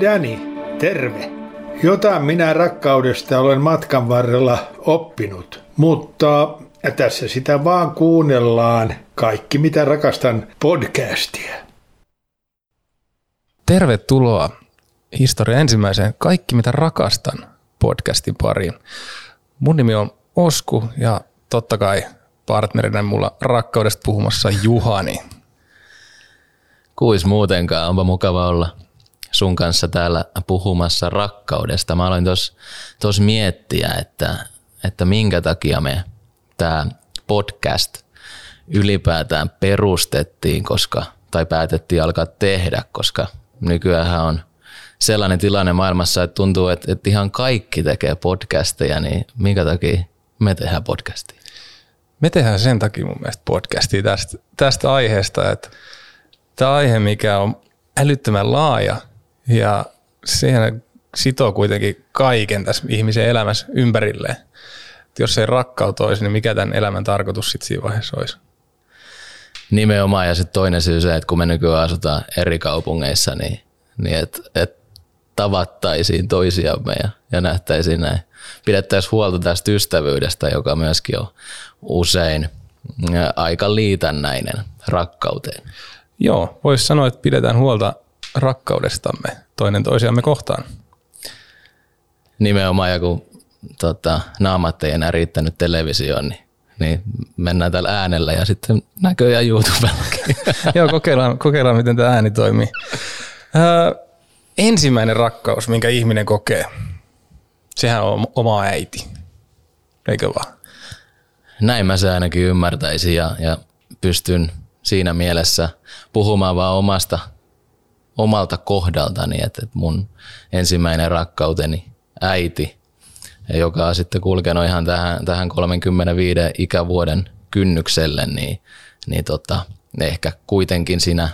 Dani, terve. Jotain minä rakkaudesta olen matkan varrella oppinut, mutta tässä sitä vaan kuunnellaan. Kaikki mitä rakastan podcastia. Tervetuloa historia ensimmäiseen Kaikki mitä rakastan podcastin pariin. Mun nimi on Osku ja totta kai partnerina mulla rakkaudesta puhumassa Juhani. Kuis muutenkaan, onpa mukava olla sun kanssa täällä puhumassa rakkaudesta. Mä aloin tuossa miettiä, että, että minkä takia me tämä podcast ylipäätään perustettiin, koska, tai päätettiin alkaa tehdä, koska nykyään on sellainen tilanne maailmassa, että tuntuu, että, että ihan kaikki tekee podcasteja, niin minkä takia me tehdään podcastia? Me tehdään sen takia mun mielestä podcastia tästä, tästä aiheesta, että tämä aihe, mikä on älyttömän laaja ja siihen sitoo kuitenkin kaiken tässä ihmisen elämässä ympärilleen. Että jos ei rakkautta olisi, niin mikä tämän elämän tarkoitus sitten siinä vaiheessa olisi? Nimenomaan ja sitten toinen syy se, että kun me nykyään asutaan eri kaupungeissa, niin, niin että et tavattaisiin toisiamme ja, ja nähtäisiin näin. Pidettäisiin huolta tästä ystävyydestä, joka myöskin on usein aika liitännäinen rakkauteen. Joo, voisi sanoa, että pidetään huolta rakkaudestamme toinen toisiamme kohtaan. Nimenomaan, ja kun tota, naamat ei enää riittänyt televisioon, niin, niin mennään täällä äänellä ja sitten näköjään YouTubellakin. Joo, kokeillaan, kokeillaan, miten tämä ääni toimii. Öö, ensimmäinen rakkaus, minkä ihminen kokee, sehän on oma äiti, eikö vaan? Näin mä se ainakin ymmärtäisin ja, ja pystyn siinä mielessä puhumaan vaan omasta, omalta kohdaltani, että mun ensimmäinen rakkauteni äiti, joka on sitten kulkenut ihan tähän, tähän 35 ikävuoden kynnykselle, niin, niin tota, ehkä kuitenkin siinä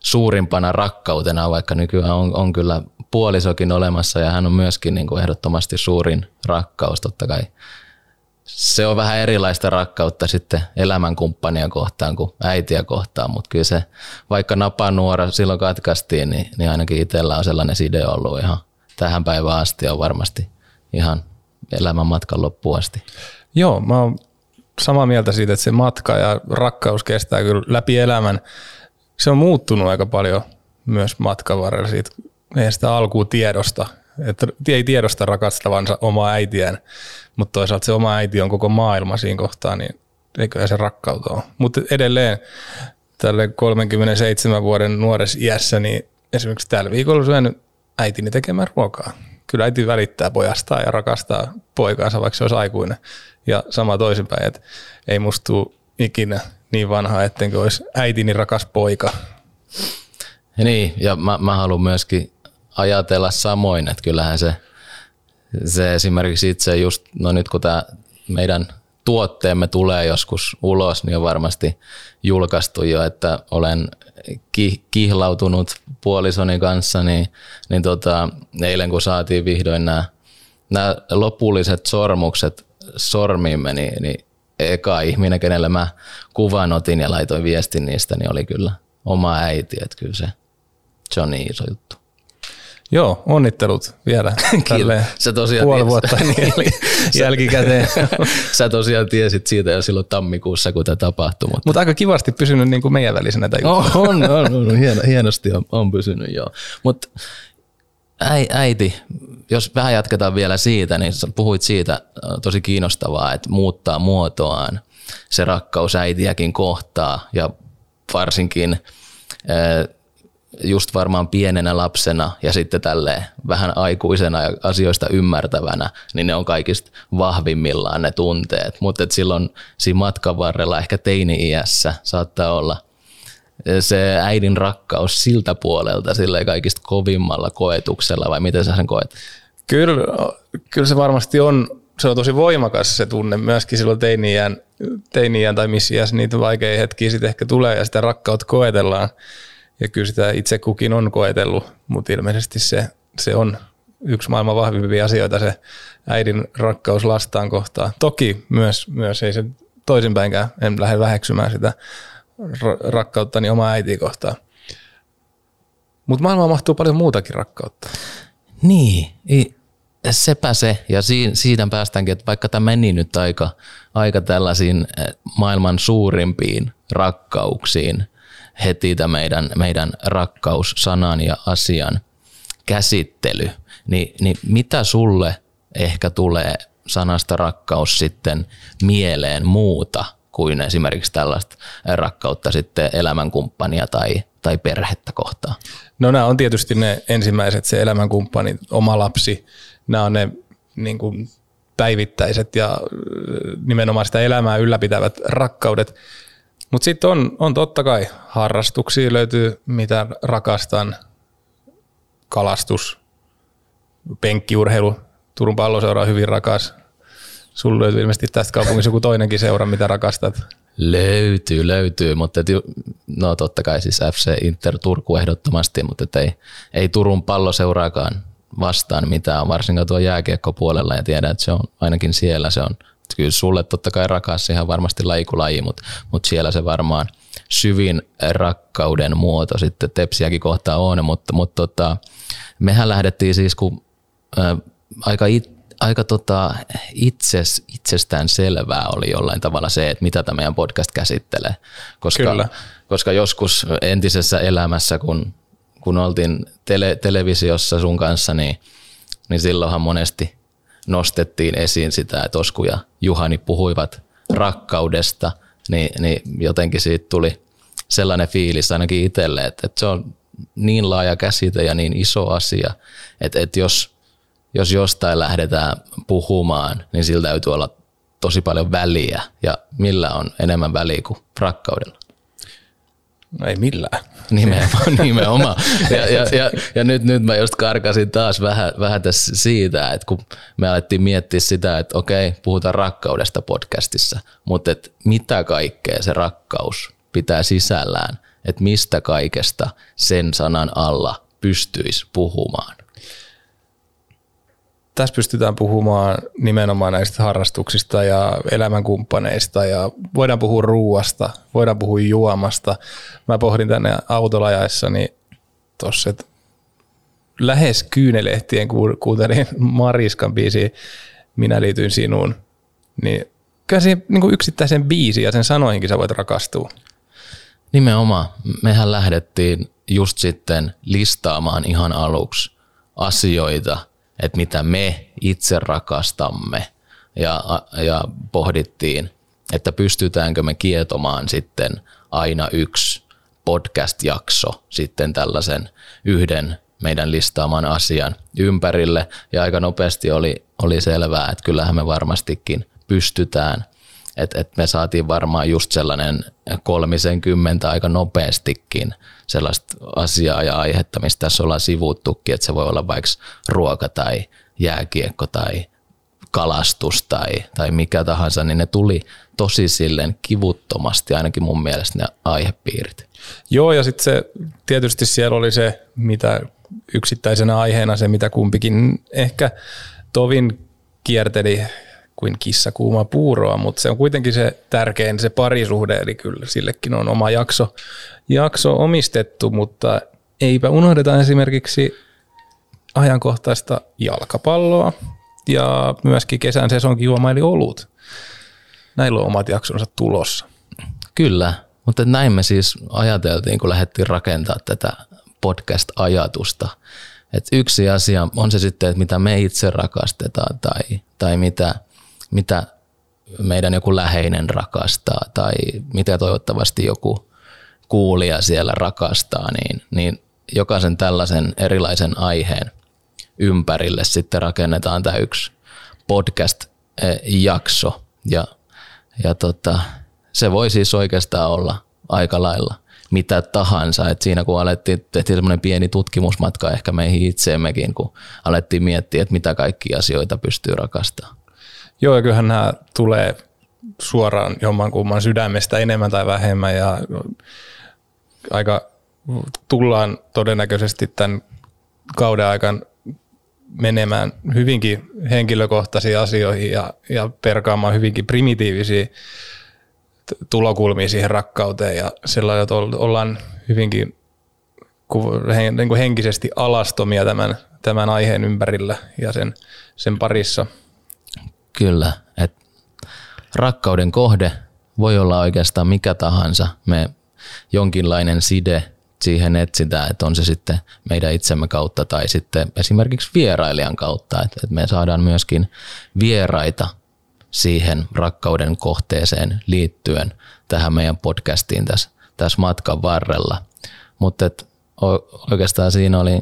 suurimpana rakkautena, vaikka nykyään on, on kyllä puolisokin olemassa ja hän on myöskin niin kuin ehdottomasti suurin rakkaus totta kai se on vähän erilaista rakkautta sitten elämänkumppania kohtaan kuin äitiä kohtaan, mutta kyllä se, vaikka napanuora silloin katkaistiin, niin, niin ainakin itsellä on sellainen side ollut ihan tähän päivään asti on varmasti ihan elämän matkan loppuun asti. Joo, mä oon samaa mieltä siitä, että se matka ja rakkaus kestää kyllä läpi elämän. Se on muuttunut aika paljon myös matkan varrella siitä, sitä alkuun tiedosta, että ei tiedosta rakastavansa omaa äitiään, mutta toisaalta se oma äiti on koko maailma siinä kohtaa, niin eiköhän se rakkautta ole. Mutta edelleen tälle 37 vuoden nuores iässä, niin esimerkiksi tällä viikolla syönyt äitini tekemään ruokaa. Kyllä äiti välittää pojastaan ja rakastaa poikaansa, vaikka se olisi aikuinen. Ja sama toisinpäin, että ei musta tule ikinä niin vanha, ettenkö olisi äitini rakas poika. Ja niin, ja mä, mä haluan myöskin ajatella samoin, että kyllähän se, se esimerkiksi itse just, no nyt kun tämä meidän tuotteemme tulee joskus ulos, niin on varmasti julkaistu jo, että olen kihlautunut puolisoni kanssa, niin, niin tota, eilen kun saatiin vihdoin nämä, nämä lopulliset sormukset sormiimme, niin, niin eka ihminen, kenelle mä kuvan otin ja laitoin viestin niistä, niin oli kyllä oma äiti, että kyllä se, se on niin iso juttu. Joo, onnittelut vielä tälle Sä tosiaan puoli vuotta niin, jälkikäteen. Sä tosiaan tiesit siitä jo silloin tammikuussa, kun tämä tapahtui. Mutta Mut aika kivasti pysynyt niin kuin meidän välisenä tämä on, on, on, on, hien, hienosti on, on pysynyt, joo. Mutta äiti, jos vähän jatketaan vielä siitä, niin puhuit siitä tosi kiinnostavaa, että muuttaa muotoaan se rakkaus äitiäkin kohtaa ja varsinkin just varmaan pienenä lapsena ja sitten tälle vähän aikuisena ja asioista ymmärtävänä, niin ne on kaikista vahvimmillaan ne tunteet. Mutta silloin siinä matkan varrella ehkä teini-iässä saattaa olla se äidin rakkaus siltä puolelta sille kaikista kovimmalla koetuksella vai miten sä sen koet? Kyllä, kyllä se varmasti on, se on tosi voimakas se tunne myöskin silloin teini-iän, teini tai missä niitä vaikeita hetkiä sitten ehkä tulee ja sitä rakkautta koetellaan ja kyllä sitä itse kukin on koetellut, mutta ilmeisesti se, se on yksi maailman vahvimpia asioita se äidin rakkaus lastaan kohtaan. Toki myös, myös ei se toisinpäinkään, en lähde väheksymään sitä rakkauttani omaa äitiä kohtaan. Mutta maailmaan mahtuu paljon muutakin rakkautta. Niin, sepä se. Ja siinä päästäänkin, että vaikka tämä meni nyt aika, aika tällaisiin eh, maailman suurimpiin rakkauksiin, heti tämä meidän, meidän rakkaussanan ja asian käsittely, niin, niin mitä sulle ehkä tulee sanasta rakkaus sitten mieleen muuta kuin esimerkiksi tällaista rakkautta sitten elämänkumppania tai, tai perhettä kohtaan? No nämä on tietysti ne ensimmäiset, se elämänkumppani, oma lapsi, nämä on ne niin kuin päivittäiset ja nimenomaan sitä elämää ylläpitävät rakkaudet. Mutta sitten on, on totta kai harrastuksia löytyy, mitä rakastan, kalastus, penkkiurheilu, Turun palloseura on hyvin rakas. Sulla löytyy ilmeisesti tästä kaupungissa joku toinenkin seura, mitä rakastat. Löytyy, löytyy, mutta et, no totta kai siis FC Inter Turku ehdottomasti, mutta et ei, ei Turun palloseuraakaan vastaan mitään, varsinkaan tuo jääkiekkopuolella ja tiedän, että se on ainakin siellä se on, kyllä sulle totta kai rakas ihan varmasti laikulaji, mutta, mutta siellä se varmaan syvin rakkauden muoto sitten Tepsiäkin kohtaa on, mutta, mutta tota, mehän lähdettiin siis, kun ä, aika it, aika tota itses, itsestään selvää oli jollain tavalla se, että mitä tämä meidän podcast käsittelee. Koska, Kyllä. koska joskus entisessä elämässä, kun, kun oltiin tele, televisiossa sun kanssa, niin, niin silloinhan monesti nostettiin esiin sitä, että Osku ja Juhani puhuivat rakkaudesta, niin, niin jotenkin siitä tuli sellainen fiilis ainakin itselle, että, että se on niin laaja käsite ja niin iso asia, että, että jos – jos jostain lähdetään puhumaan, niin sillä täytyy olla tosi paljon väliä. Ja millä on enemmän väliä kuin rakkaudella? No ei millään. Nimenomaan. nimenomaan. Ja, ja, ja, ja nyt, nyt mä just karkasin taas vähän, vähän tässä siitä, että kun me alettiin miettiä sitä, että okei, puhutaan rakkaudesta podcastissa, mutta että mitä kaikkea se rakkaus pitää sisällään, että mistä kaikesta sen sanan alla pystyisi puhumaan tässä pystytään puhumaan nimenomaan näistä harrastuksista ja elämänkumppaneista ja voidaan puhua ruuasta, voidaan puhua juomasta. Mä pohdin tänne autolajaessani tuossa, että lähes kyynelehtien kuuntelin Mariskan biisi Minä liityin sinuun, niin kyllä siihen niin yksittäisen biisi ja sen sanoihinkin sä voit rakastua. Nimenomaan. Mehän lähdettiin just sitten listaamaan ihan aluksi asioita – että mitä me itse rakastamme ja, ja pohdittiin, että pystytäänkö me kietomaan sitten aina yksi podcast-jakso sitten tällaisen yhden meidän listaaman asian ympärille. Ja aika nopeasti oli, oli selvää, että kyllähän me varmastikin pystytään. Että et me saatiin varmaan just sellainen kolmisen kymmentä aika nopeastikin sellaista asiaa ja aihetta, mistä tässä ollaan sivuttukin, että se voi olla vaikka ruoka tai jääkiekko tai kalastus tai, tai mikä tahansa, niin ne tuli tosi silleen kivuttomasti ainakin mun mielestä ne aihepiirit. Joo, ja sitten se tietysti siellä oli se, mitä yksittäisenä aiheena se, mitä kumpikin ehkä tovin kierteli kuin kissa kuuma puuroa, mutta se on kuitenkin se tärkein se parisuhde, eli kyllä sillekin on oma jakso, jakso omistettu, mutta eipä unohdeta esimerkiksi ajankohtaista jalkapalloa ja myöskin kesän sesonkin juoma eli olut. Näillä on omat jaksonsa tulossa. Kyllä, mutta näin me siis ajateltiin, kun lähdettiin rakentaa tätä podcast-ajatusta. Et yksi asia on se sitten, että mitä me itse rakastetaan tai, tai mitä – mitä meidän joku läheinen rakastaa tai mitä toivottavasti joku kuulija siellä rakastaa, niin, niin jokaisen tällaisen erilaisen aiheen ympärille sitten rakennetaan tämä yksi podcast-jakso. Ja, ja tota, se voi siis oikeastaan olla aika lailla mitä tahansa. Et siinä kun alettiin, tehtiin semmoinen pieni tutkimusmatka ehkä meihin itseemmekin, kun alettiin miettiä, että mitä kaikki asioita pystyy rakastamaan. Joo, ja kyllähän nämä tulee suoraan jommankumman sydämestä enemmän tai vähemmän ja aika tullaan todennäköisesti tämän kauden aikana menemään hyvinkin henkilökohtaisiin asioihin ja, ja perkaamaan hyvinkin primitiivisiä tulokulmia siihen rakkauteen ja sellainen, että ollaan hyvinkin niin kuin henkisesti alastomia tämän, tämän aiheen ympärillä ja sen, sen parissa. Kyllä, että rakkauden kohde voi olla oikeastaan mikä tahansa. Me jonkinlainen side siihen etsitään, että on se sitten meidän itsemme kautta tai sitten esimerkiksi vierailijan kautta, että, me saadaan myöskin vieraita siihen rakkauden kohteeseen liittyen tähän meidän podcastiin tässä, tässä matkan varrella. Mutta oikeastaan siinä oli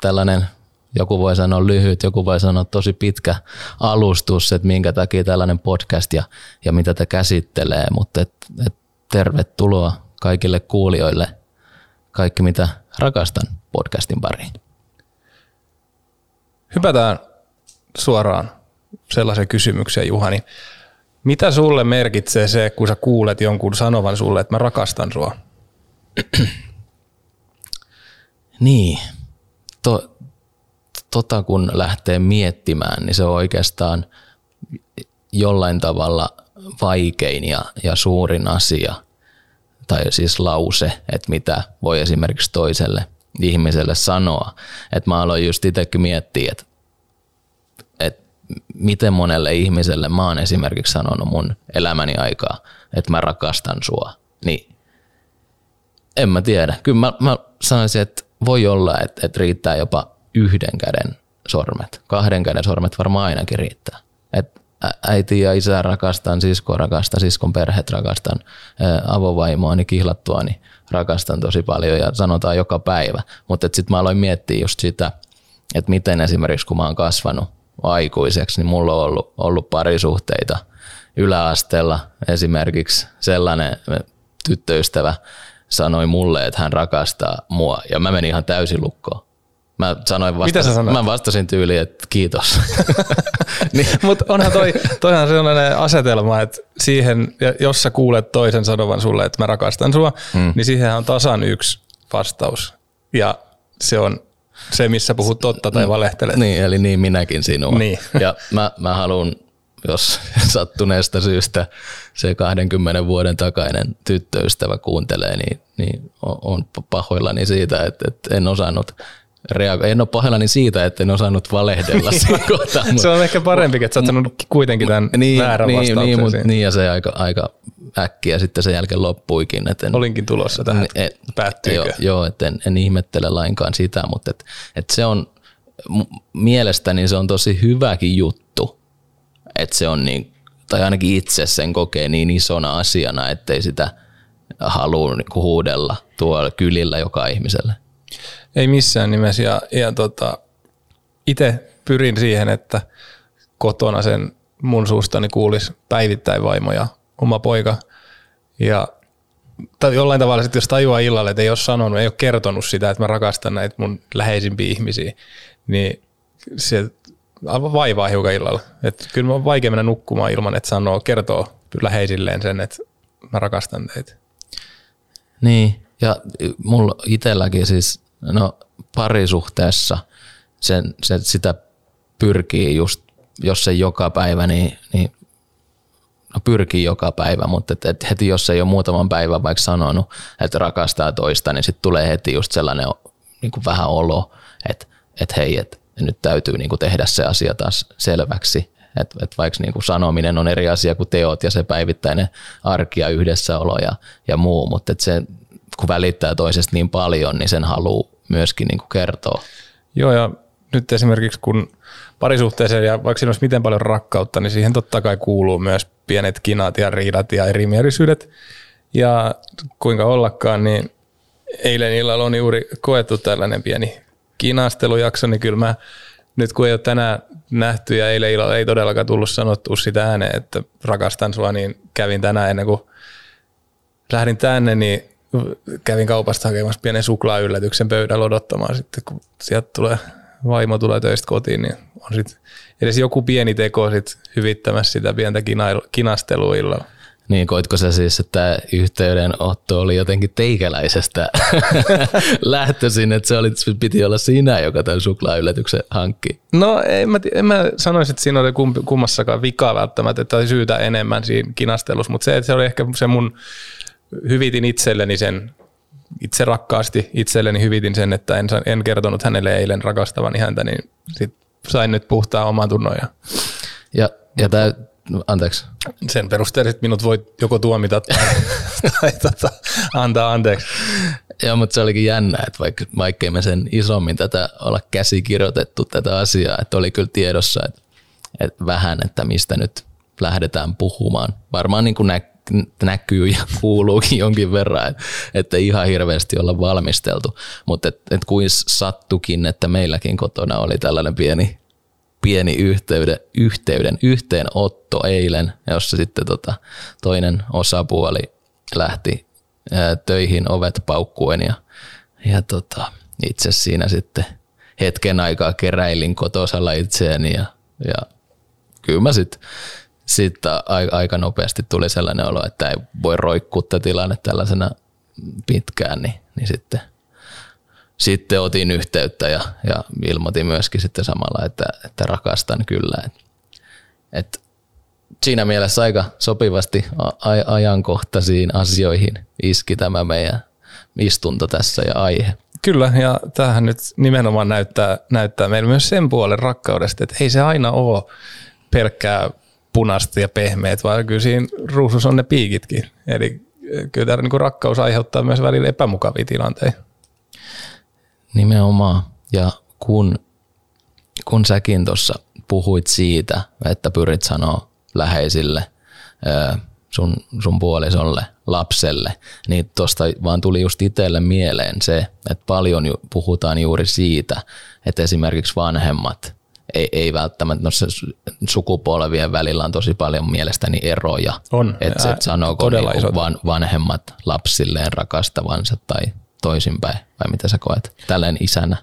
tällainen, joku voi sanoa lyhyt, joku voi sanoa tosi pitkä alustus, että minkä takia tällainen podcast ja, ja mitä te käsittelee, mutta et, et tervetuloa kaikille kuulijoille – kaikki, mitä rakastan podcastin pariin. Hypätään suoraan sellaisen kysymykseen, Juhani. Mitä sulle merkitsee se, kun sä kuulet jonkun sanovan sulle, että mä rakastan sua? niin. To, tota kun lähtee miettimään, niin se on oikeastaan jollain tavalla vaikein ja, ja suurin asia – tai siis lause, että mitä voi esimerkiksi toiselle ihmiselle sanoa. Että mä aloin just itsekin miettiä, että, että miten monelle ihmiselle mä oon esimerkiksi sanonut mun elämäni aikaa, että mä rakastan sua. Niin en mä tiedä. Kyllä mä, mä sanoisin, että voi olla, että, että riittää jopa yhden käden sormet. Kahden käden sormet varmaan ainakin riittää. Että äiti ja isä rakastan, sisko rakastan, siskon perheet rakastan, avovaimoani kihlattuani rakastan tosi paljon ja sanotaan joka päivä. Mutta sitten mä aloin miettiä just sitä, että miten esimerkiksi kun mä oon kasvanut aikuiseksi, niin mulla on ollut, ollut parisuhteita yläasteella esimerkiksi sellainen tyttöystävä sanoi mulle, että hän rakastaa mua ja mä menin ihan täysin lukkoon. Mä sanoin vasta, Mitä sä sanoit? Mä vastasin tyyliin, että kiitos. niin. Mutta onhan toi, toihan sellainen asetelma, että siihen, jos sä kuulet toisen sanovan sulle, että mä rakastan sua, mm. niin siihen on tasan yksi vastaus. Ja se on se, missä puhut totta tai valehtelet. Niin, eli niin minäkin sinua. Niin. Ja mä, mä haluan, jos sattuneesta syystä se 20 vuoden takainen tyttöystävä kuuntelee, niin, niin on pahoillani siitä, että, että en osannut reago- En ole pahoillani siitä, että en osannut valehdella siinä kohtaa. se on ehkä parempi, että sä oot sanonut kuitenkin tämän niin, väärän niin, vastauksen. Niin, mutta, niin, ja se aika, aika äkkiä sitten sen jälkeen loppuikin. Et en, Olinkin tulossa tähän, et, päättyykö? Joo, joo että en, en ihmettele lainkaan sitä, mutta et, et se on mielestäni se on tosi hyväkin juttu, että se on niin, tai ainakin itse sen kokee niin isona asiana, ettei sitä halua niin huudella tuolla kylillä joka ihmiselle. Ei missään nimessä. Ja, ja tota, itse pyrin siihen, että kotona sen mun suustani kuulisi päivittäin vaimo ja oma poika. Ja tai jollain tavalla sitten, jos tajuaa illalla, että ei ole sanonut, ei ole kertonut sitä, että mä rakastan näitä mun läheisimpiä ihmisiä, niin se vaivaa hiukan illalla. Et kyllä on vaikea mennä nukkumaan ilman, että sanoo, kertoo läheisilleen sen, että mä rakastan teitä. Niin, ja mulla itselläkin siis No parisuhteessa sen, se, sitä pyrkii just, jos se joka päivä, niin, niin no pyrkii joka päivä, mutta et, et heti jos ei ole muutaman päivän vaikka sanonut, että rakastaa toista, niin sitten tulee heti just sellainen niin kuin vähän olo, että et hei, että nyt täytyy niin kuin tehdä se asia taas selväksi. Että et vaikka niin kuin sanominen on eri asia kuin teot ja se päivittäinen arki ja yhdessäolo ja, ja muu, mutta et se, kun välittää toisesta niin paljon, niin sen haluaa myöskin niin kuin kertoo. Joo, ja nyt esimerkiksi kun parisuhteeseen ja vaikka siinä olisi miten paljon rakkautta, niin siihen totta kai kuuluu myös pienet kinat ja riidat ja erimielisyydet. Ja kuinka ollakaan, niin eilen illalla on juuri koettu tällainen pieni kinastelujakso, niin kyllä mä nyt kun ei ole tänään nähty ja eilen illalla ei todellakaan tullut sanottua sitä ääneen, että rakastan sua, niin kävin tänään ennen kuin lähdin tänne, niin kävin kaupasta hakemassa pienen suklaayllätyksen pöydällä odottamaan sitten, kun sieltä tulee, vaimo tulee töistä kotiin, niin on sitten edes joku pieni teko sit hyvittämässä sitä pientä kinastelua illalla. Niin, koitko sä siis, että yhteydenotto oli jotenkin teikäläisestä lähtöisin, että se oli, piti olla sinä, joka tämän suklaayllätyksen hankki? No en mä, en mä sanoisi, että siinä oli kummassakaan vikaa välttämättä, että oli syytä enemmän siinä kinastelussa, mutta se, että se oli ehkä se mun hyvitin itselleni sen itse rakkaasti itselleni hyvitin sen, että en, en kertonut hänelle eilen rakastavani häntä, niin sit sain nyt puhtaa oman tunnon. Ja, ja, ja tämä, anteeksi. Sen perusteella että minut voi joko tuomita tai, tai tota, antaa anteeksi. Joo, mutta se olikin jännä, että vaikka, vaikkei me sen isommin tätä olla käsikirjoitettu tätä asiaa, että oli kyllä tiedossa, että, että vähän, että mistä nyt lähdetään puhumaan. Varmaan niin kuin nä, näkyy ja kuuluukin jonkin verran, että, ihan hirveästi olla valmisteltu, mutta et, et kuin sattukin, että meilläkin kotona oli tällainen pieni, pieni yhteyden, yhteyden, yhteenotto eilen, jossa sitten tota, toinen osapuoli lähti töihin ovet paukkuen ja, ja tota, itse siinä sitten hetken aikaa keräilin kotosalla itseäni ja, ja kyllä mä sitten sitten aika nopeasti tuli sellainen olo, että ei voi roikkua tätä tilanne tällaisena pitkään, niin, niin sitten, sitten otin yhteyttä ja, ja ilmoitin myöskin sitten samalla, että, että rakastan kyllä. Et, et siinä mielessä aika sopivasti ajankohtaisiin asioihin iski tämä meidän istunto tässä ja aihe. Kyllä, ja tämähän nyt nimenomaan näyttää, näyttää meille myös sen puolen rakkaudesta, että ei se aina ole pelkkää punaista ja pehmeät, vaan kyllä siinä ruusussa on ne piikitkin. Eli kyllä tämä niin rakkaus aiheuttaa myös välillä epämukavia tilanteita. Nimenomaan. Ja kun, kun säkin tuossa puhuit siitä, että pyrit sanoa läheisille, sun, sun puolisolle, lapselle, niin tuosta vaan tuli just itselle mieleen se, että paljon puhutaan juuri siitä, että esimerkiksi vanhemmat ei, ei välttämättä, no se sukupolvien välillä on tosi paljon mielestäni eroja. On. Että et sanooko niin van, vanhemmat lapsilleen rakastavansa tai toisinpäin, vai mitä sä koet tällainen isänä?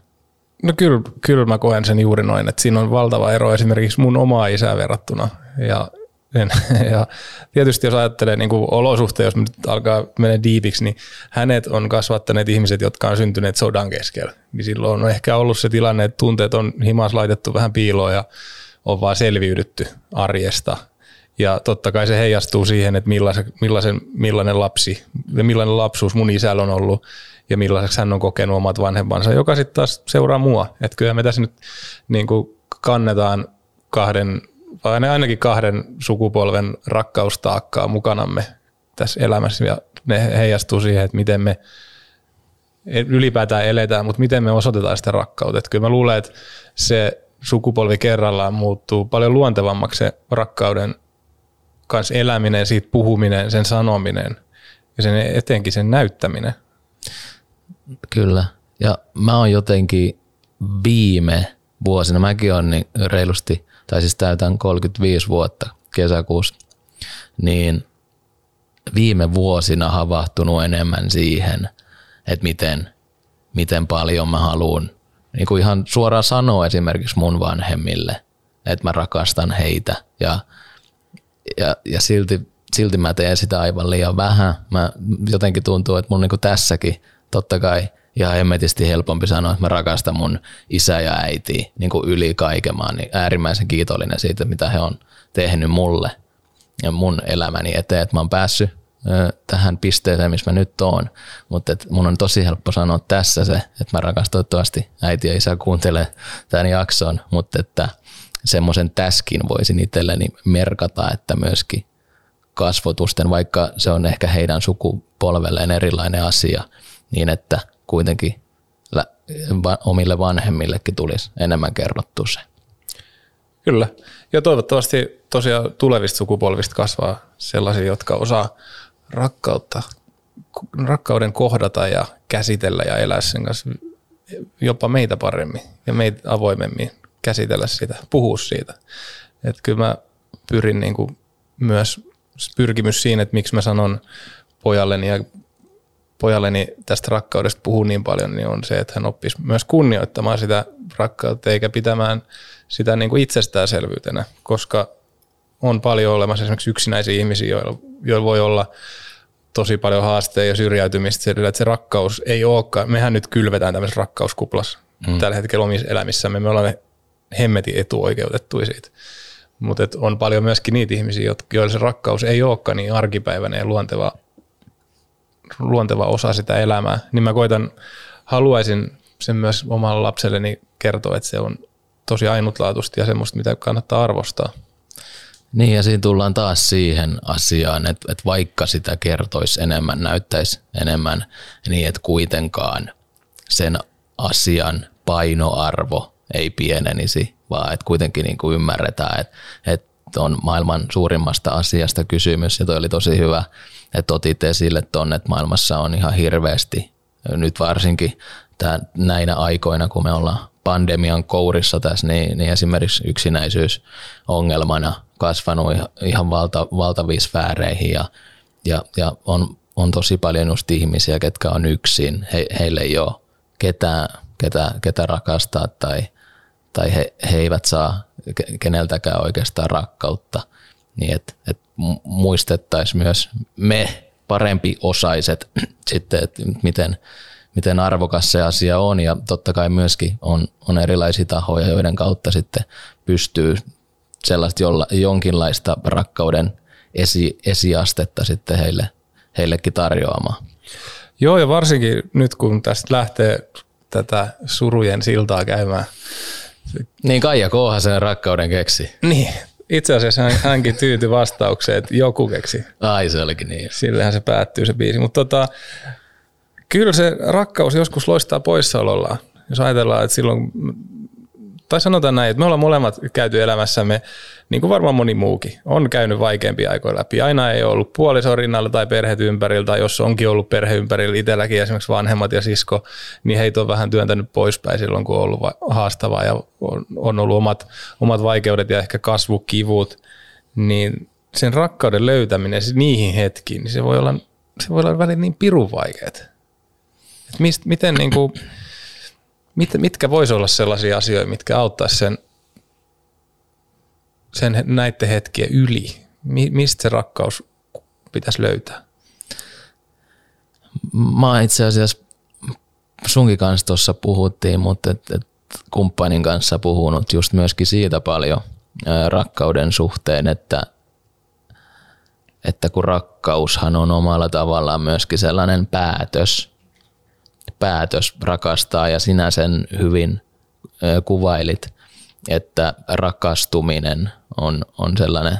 No kyllä, kyllä mä koen sen juuri noin, että siinä on valtava ero esimerkiksi mun omaa isää verrattuna ja ja tietysti jos ajattelee niin kuin olosuhteita, jos nyt alkaa mennä diipiksi, niin hänet on kasvattaneet ihmiset, jotka on syntyneet sodan keskellä. Niin silloin on ehkä ollut se tilanne, että tunteet on himas laitettu vähän piiloon ja on vaan selviydytty arjesta. Ja totta kai se heijastuu siihen, että millaisen, millaisen, millainen lapsi millainen lapsuus mun isällä on ollut ja millaiseksi hän on kokenut omat vanhempansa, joka sitten taas seuraa mua. Että kyllä me tässä nyt niin kuin kannetaan kahden vai ainakin kahden sukupolven rakkaustaakkaa mukanamme tässä elämässä ja ne heijastuu siihen, että miten me ylipäätään eletään, mutta miten me osoitetaan sitä rakkautta. Että kyllä mä luulen, että se sukupolvi kerrallaan muuttuu paljon luontevammaksi se rakkauden kanssa eläminen, siitä puhuminen, sen sanominen ja sen etenkin sen näyttäminen. Kyllä. Ja mä oon jotenkin viime vuosina, mäkin on niin reilusti tai siis täytän 35 vuotta kesäkuussa, niin viime vuosina havahtunut enemmän siihen, että miten, miten paljon mä haluan niin kuin ihan suoraan sanoa esimerkiksi mun vanhemmille, että mä rakastan heitä ja, ja, ja silti, silti mä teen sitä aivan liian vähän. Mä jotenkin tuntuu, että mun niin kuin tässäkin totta kai – ja hemmetisti helpompi sanoa, että mä rakastan mun isä ja äiti niin kuin yli kaiken. Mä niin äärimmäisen kiitollinen siitä, mitä he on tehnyt mulle ja mun elämäni eteen, että mä oon päässyt tähän pisteeseen, missä mä nyt oon. Mutta mun on tosi helppo sanoa tässä se, että mä rakastan toivottavasti äiti ja isä kuuntelee tämän jakson, mutta että semmoisen täskin voisin itselleni merkata, että myöskin kasvotusten, vaikka se on ehkä heidän sukupolvelleen erilainen asia, niin että kuitenkin omille vanhemmillekin tulisi enemmän kerrottua se. Kyllä. Ja toivottavasti tosiaan tulevista sukupolvista kasvaa sellaisia, jotka osaa rakkautta, rakkauden kohdata ja käsitellä ja elää sen kanssa jopa meitä paremmin ja meitä avoimemmin käsitellä sitä, puhua siitä. Että kyllä mä pyrin niin kuin myös pyrkimys siinä, että miksi mä sanon pojalleni ja pojalleni tästä rakkaudesta puhuu niin paljon, niin on se, että hän oppisi myös kunnioittamaan sitä rakkautta eikä pitämään sitä niin kuin itsestäänselvyytenä, koska on paljon olemassa esimerkiksi yksinäisiä ihmisiä, joilla, joilla voi olla tosi paljon haasteita ja syrjäytymistä sillä, että se rakkaus ei olekaan. Mehän nyt kylvetään tämmöisessä rakkauskuplassa mm. tällä hetkellä omissa elämissämme. Me olemme hemmetin etuoikeutettuja siitä. Mutta on paljon myöskin niitä ihmisiä, joilla se rakkaus ei olekaan niin arkipäiväinen ja luonteva luonteva osa sitä elämää, niin mä koitan, haluaisin sen myös omalle lapselleni kertoa, että se on tosi ainutlaatuista ja semmoista, mitä kannattaa arvostaa. Niin ja siinä tullaan taas siihen asiaan, että, että vaikka sitä kertoisi enemmän, näyttäisi enemmän, niin että kuitenkaan sen asian painoarvo ei pienenisi, vaan että kuitenkin niin kuin ymmärretään, että, että on maailman suurimmasta asiasta kysymys ja toi oli tosi hyvä, että otit esille tuonne, että maailmassa on ihan hirveästi, nyt varsinkin tämän, näinä aikoina, kun me ollaan pandemian kourissa tässä, niin, niin esimerkiksi yksinäisyys ongelmana kasvanut ihan valta, valtaviin sfääreihin ja, ja, ja on, on tosi paljon just ihmisiä, ketkä on yksin. He, heille ei ole ketään, ketä, ketä rakastaa tai, tai he, he eivät saa keneltäkään oikeastaan rakkautta. Niin että et muistettaisiin myös me parempi osaiset sitten, että miten, miten arvokas se asia on ja totta kai myöskin on, on erilaisia tahoja, joiden kautta sitten pystyy sellaista jolla, jonkinlaista rakkauden esi, esiastetta sitten heille, heillekin tarjoamaan. Joo ja varsinkin nyt kun tästä lähtee tätä surujen siltaa käymään. Niin Kaija Kooha sen rakkauden keksi. Niin, itse asiassa hänkin tyytyi vastaukseen, että joku keksi. Ai se olikin niin. Sillähän se päättyy se biisi. Mutta tota, kyllä se rakkaus joskus loistaa poissaolollaan. Jos ajatellaan, että silloin, tai sanotaan näin, että me ollaan molemmat käyty elämässämme, niin kuin varmaan moni muukin, on käynyt vaikeampia aikoja läpi. Aina ei ole ollut puolison rinnalla tai perheet ympärillä, tai jos onkin ollut perhe ympärillä itselläkin, esimerkiksi vanhemmat ja sisko, niin heitä on vähän työntänyt poispäin silloin, kun on ollut haastavaa ja on ollut omat, omat vaikeudet ja ehkä kasvukivut, niin sen rakkauden löytäminen niihin hetkiin, niin se voi olla, se voi olla välillä niin pirun vaikeaa miten niin kuin, mit, mitkä voisi olla sellaisia asioita, mitkä auttaisi sen, sen näiden hetkien yli? Mi, mistä se rakkaus pitäisi löytää? Mä itse asiassa sunkin kanssa tuossa puhuttiin, mutta et, et kumppanin kanssa puhunut just myöskin siitä paljon ää, rakkauden suhteen, että, että kun rakkaushan on omalla tavallaan myöskin sellainen päätös, päätös rakastaa ja sinä sen hyvin kuvailit, että rakastuminen on, on sellainen,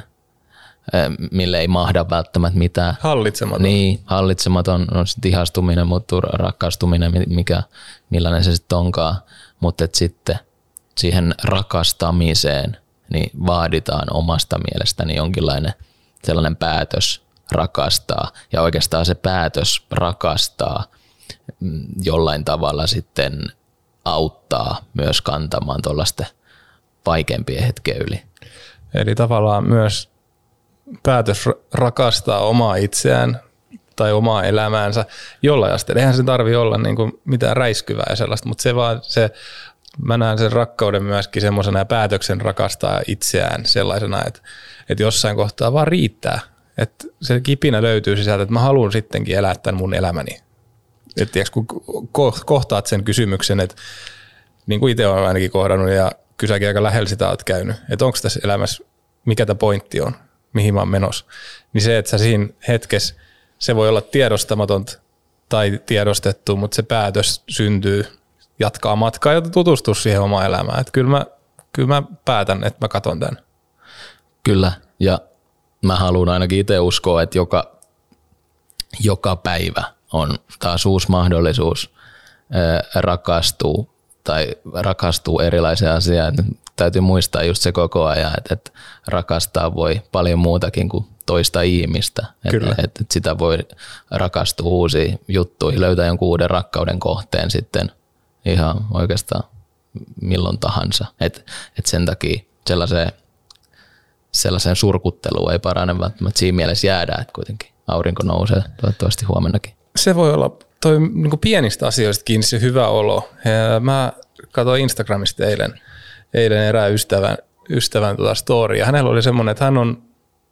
mille ei mahda välttämättä mitään. Hallitsematon. Niin, hallitsematon on sitten ihastuminen, mutta rakastuminen, mikä, millainen se sitten onkaan. Mutta sitten siihen rakastamiseen niin vaaditaan omasta mielestäni jonkinlainen sellainen päätös rakastaa. Ja oikeastaan se päätös rakastaa – jollain tavalla sitten auttaa myös kantamaan tuollaisten vaikeampien hetkien yli. Eli tavallaan myös päätös rakastaa omaa itseään tai omaa elämäänsä jollain asteella. Eihän se tarvi olla niin kuin mitään räiskyvää ja sellaista, mutta se vaan se, mä näen sen rakkauden myöskin semmoisena ja päätöksen rakastaa itseään sellaisena, että, että jossain kohtaa vaan riittää. Että se kipinä löytyy sisältä, että mä haluan sittenkin elää tämän mun elämäni että tiiäks, kun kohtaat sen kysymyksen, että niin kuin itse olen ainakin kohdannut ja kysäkin aika lähellä sitä olet käynyt, että onko tässä elämässä, mikä tämä pointti on, mihin mä oon menossa, niin se, että sä siinä hetkessä, se voi olla tiedostamatonta tai tiedostettu, mutta se päätös syntyy jatkaa matkaa ja tutustua siihen omaan elämään. Että kyllä mä, kyllä mä päätän, että mä katon tämän. Kyllä, ja mä haluan ainakin itse uskoa, että joka, joka päivä on taas uusi mahdollisuus rakastua tai rakastuu erilaisia asioita. Täytyy muistaa just se koko ajan, että, että rakastaa voi paljon muutakin kuin toista ihmistä. Kyllä. Että, että sitä voi rakastua uusiin juttuihin, löytää jonkun uuden rakkauden kohteen sitten ihan oikeastaan milloin tahansa. Että että sen takia sellaiseen, sellaiseen surkutteluun ei parane välttämättä siinä mielessä jäädä, että kuitenkin aurinko nousee toivottavasti huomennakin se voi olla toi niin pienistä asioista kiinni se hyvä olo. Ja mä katsoin Instagramista eilen, eilen erään ystävän, ystävän tota storia. Hänellä oli semmoinen, että hän on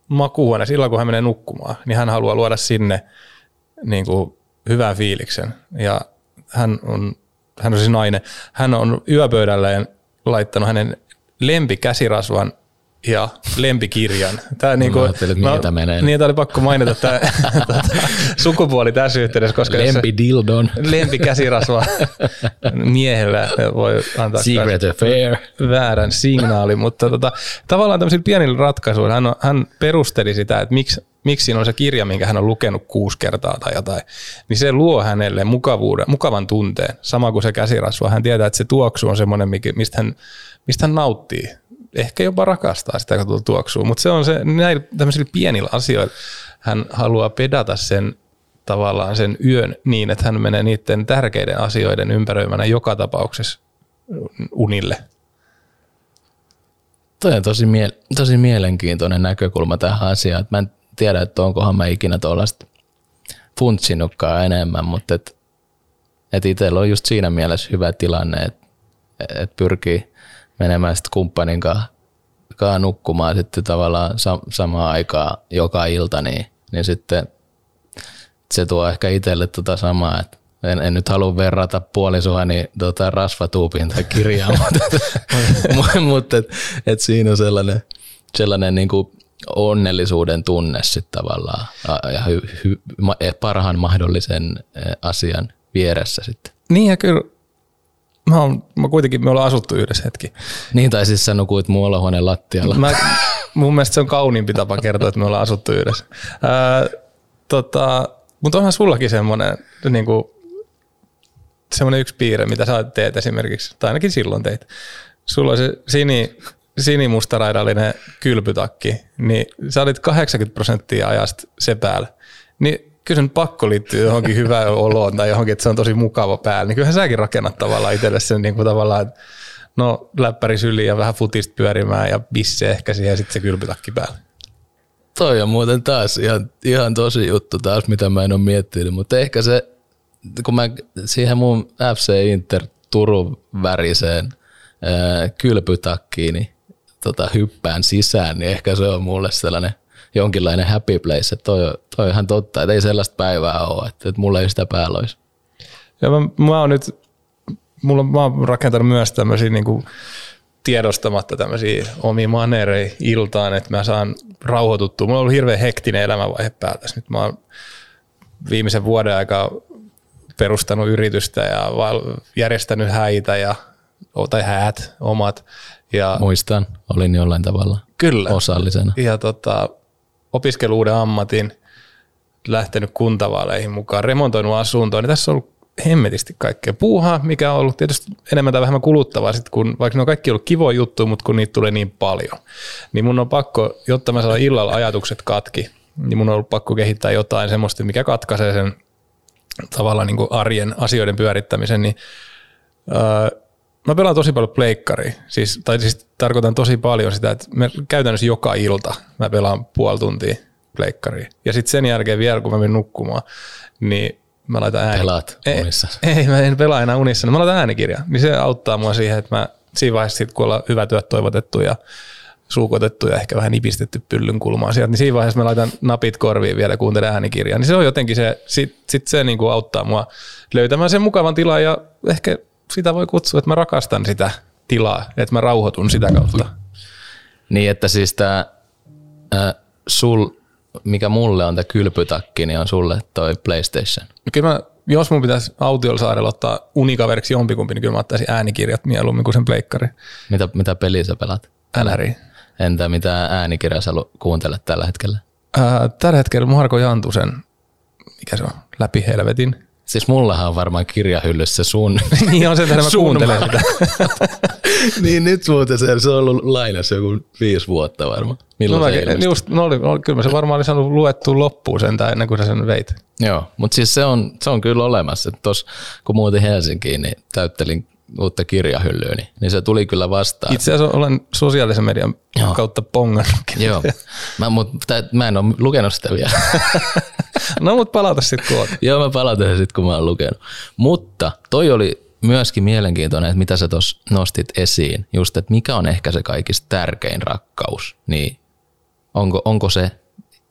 makuuhuone silloin, kun hän menee nukkumaan, niin hän haluaa luoda sinne niin kuin hyvän fiiliksen. Ja hän on, hän on siis nainen. Hän on yöpöydälleen laittanut hänen lempikäsirasvan ja lempikirjan. Tämä niin kuin, että mihin tämä menee. Niin, tämä oli pakko mainita tämä tuota, sukupuoli tässä yhteydessä, koska Lempidildon. lempikäsirasva miehellä voi antaa Secret affair. väärän signaali, mutta tota, tavallaan tämmöisillä pienillä ratkaisuilla hän, on, hän perusteli sitä, että miksi, miksi siinä on se kirja, minkä hän on lukenut kuusi kertaa tai jotain, niin se luo hänelle mukavuuden, mukavan tunteen, sama kuin se käsirasva. Hän tietää, että se tuoksu on semmoinen, mistä hän, mistä hän nauttii. Ehkä jopa rakastaa sitä kun tuo tuoksuu, mutta se on se, näillä tämmöisillä pienillä asioilla hän haluaa pedata sen tavallaan sen yön niin, että hän menee niiden tärkeiden asioiden ympäröimänä joka tapauksessa unille. Toi on tosi, mie- tosi mielenkiintoinen näkökulma tähän asiaan. Mä en tiedä, että onkohan mä ikinä tuollaista funtsinutkaan enemmän, mutta et, et itsellä on just siinä mielessä hyvä tilanne, että et pyrkii menemään sitten kumppanin kanssa nukkumaan sitten tavallaan sa- samaan aikaan joka ilta, niin, niin sitten se tuo ehkä itselle tota samaa, että en, en nyt halua verrata puolisoani tota rasvatuupiin tai kirjaan, mutta, mutta et, et siinä on sellainen, sellainen niin kuin onnellisuuden tunne sitten tavallaan ja hy, hy, parhaan mahdollisen asian vieressä sitten. Niin ja kyllä, mä, oon, mä kuitenkin, me ollaan asuttu yhdessä hetki. Niin, tai siis sä nukuit mun olohuoneen lattialla. Mä, mun mielestä se on kauniimpi tapa kertoa, että me ollaan asuttu yhdessä. Ää, tota, mutta onhan sullakin semmoinen niin kuin, semmoinen yksi piirre, mitä sä teet esimerkiksi, tai ainakin silloin teit. Sulla on se sini, sinimustaraidallinen kylpytakki, niin sä olit 80 prosenttia ajasta se päällä. Niin kyllä sen pakko liittyy johonkin hyvään oloon tai johonkin, että se on tosi mukava päällä. Niin kyllähän säkin rakennat tavallaan itselle sen niin kuin tavallaan, että no läppäri syliin ja vähän futista pyörimään ja bisse ehkä siihen ja sitten se kylpytakki päällä. Toi on muuten taas ihan, ihan tosi juttu taas, mitä mä en ole miettinyt, mutta ehkä se, kun mä siihen mun FC Inter Turun väriseen kylpytakkiin niin, tota, hyppään sisään, niin ehkä se on mulle sellainen jonkinlainen happy place, että toi, toi on ihan totta, että ei sellaista päivää ole, että, että mulla ei sitä päällä olisi. Ja mä, mä oon nyt, mulla, mä oon rakentanut myös tämmöisiä niin kuin tiedostamatta tämmöisiä omia manereja iltaan, että mä saan rauhoituttua. Mulla on ollut hirveän hektinen elämänvaihe päällä. Nyt mä oon viimeisen vuoden aikaa perustanut yritystä ja järjestänyt häitä ja, tai häät omat. Ja Muistan, olin jollain tavalla kyllä. osallisena. Ja tota, opiskellut uuden ammatin, lähtenyt kuntavaaleihin mukaan, remontoinut asuntoa, niin tässä on ollut hemmetisti kaikkea. Puuhaa, mikä on ollut tietysti enemmän tai vähemmän kuluttavaa, sit kun, vaikka ne on kaikki ollut kivoja juttuja, mutta kun niitä tulee niin paljon, niin mun on pakko, jotta mä saan illalla ajatukset katki, niin mun on ollut pakko kehittää jotain semmoista, mikä katkaisee sen tavallaan niin kuin arjen asioiden pyörittämisen, niin öö, mä pelaan tosi paljon pleikkaria, siis, tai siis tarkoitan tosi paljon sitä, että mä käytännössä joka ilta mä pelaan puoli tuntia pleikkaria. Ja sitten sen jälkeen vielä, kun mä menen nukkumaan, niin mä laitan ääni. Pelaat ei, unissa. Ei, mä en pelaa enää unissa. Mä laitan äänikirja. Niin se auttaa mua siihen, että mä siinä vaiheessa, sit, kun ollaan hyvä työt toivotettu ja suukotettu ja ehkä vähän nipistetty pyllyn kulmaa sieltä, niin siinä vaiheessa mä laitan napit korviin vielä ja kuuntelen äänikirjaa. Niin se on jotenkin se, sit, sit se niinku auttaa mua löytämään sen mukavan tilan ja ehkä sitä voi kutsua, että mä rakastan sitä tilaa, että mä rauhoitun sitä kautta. Niin, että siis tämä sul, mikä mulle on tämä kylpytakki, niin on sulle toi PlayStation. Kyllä mä, jos mun pitäisi autiolla saarella ottaa unikaveriksi jompikumpi, niin kyllä mä ottaisin äänikirjat mieluummin kuin sen pleikkari. Mitä, mitä peliä sä pelaat? NRI. Entä mitä äänikirjaa sä kuuntelet tällä hetkellä? Ää, tällä hetkellä Marko Jantusen, mikä se on, läpi helvetin. Siis mullahan on varmaan kirjahyllyssä sun. niin on se, että mä kuuntelen sitä. niin nyt muuten se, se on ollut lainassa joku viisi vuotta varmaan. Milloin No, se ilmestyi? just, no oli, oli, kyllä mä se varmaan oli saanut luettua loppuun sen ennen kuin sä sen veit. Joo, mutta siis se on, se on kyllä olemassa. että Tos, kun muutin Helsinkiin, niin täyttelin uutta kirjahyllyä, niin, niin se tuli kyllä vastaan. Itse asiassa olen sosiaalisen median Joo. kautta pongannutkin. Joo, mä, mut, tää, mä en ole lukenut sitä vielä. no mut palauta sitten tuota. Joo, mä palautan sen sitten, kun mä oon lukenut. Mutta toi oli myöskin mielenkiintoinen, että mitä sä tuossa nostit esiin, just, että mikä on ehkä se kaikista tärkein rakkaus, niin onko, onko se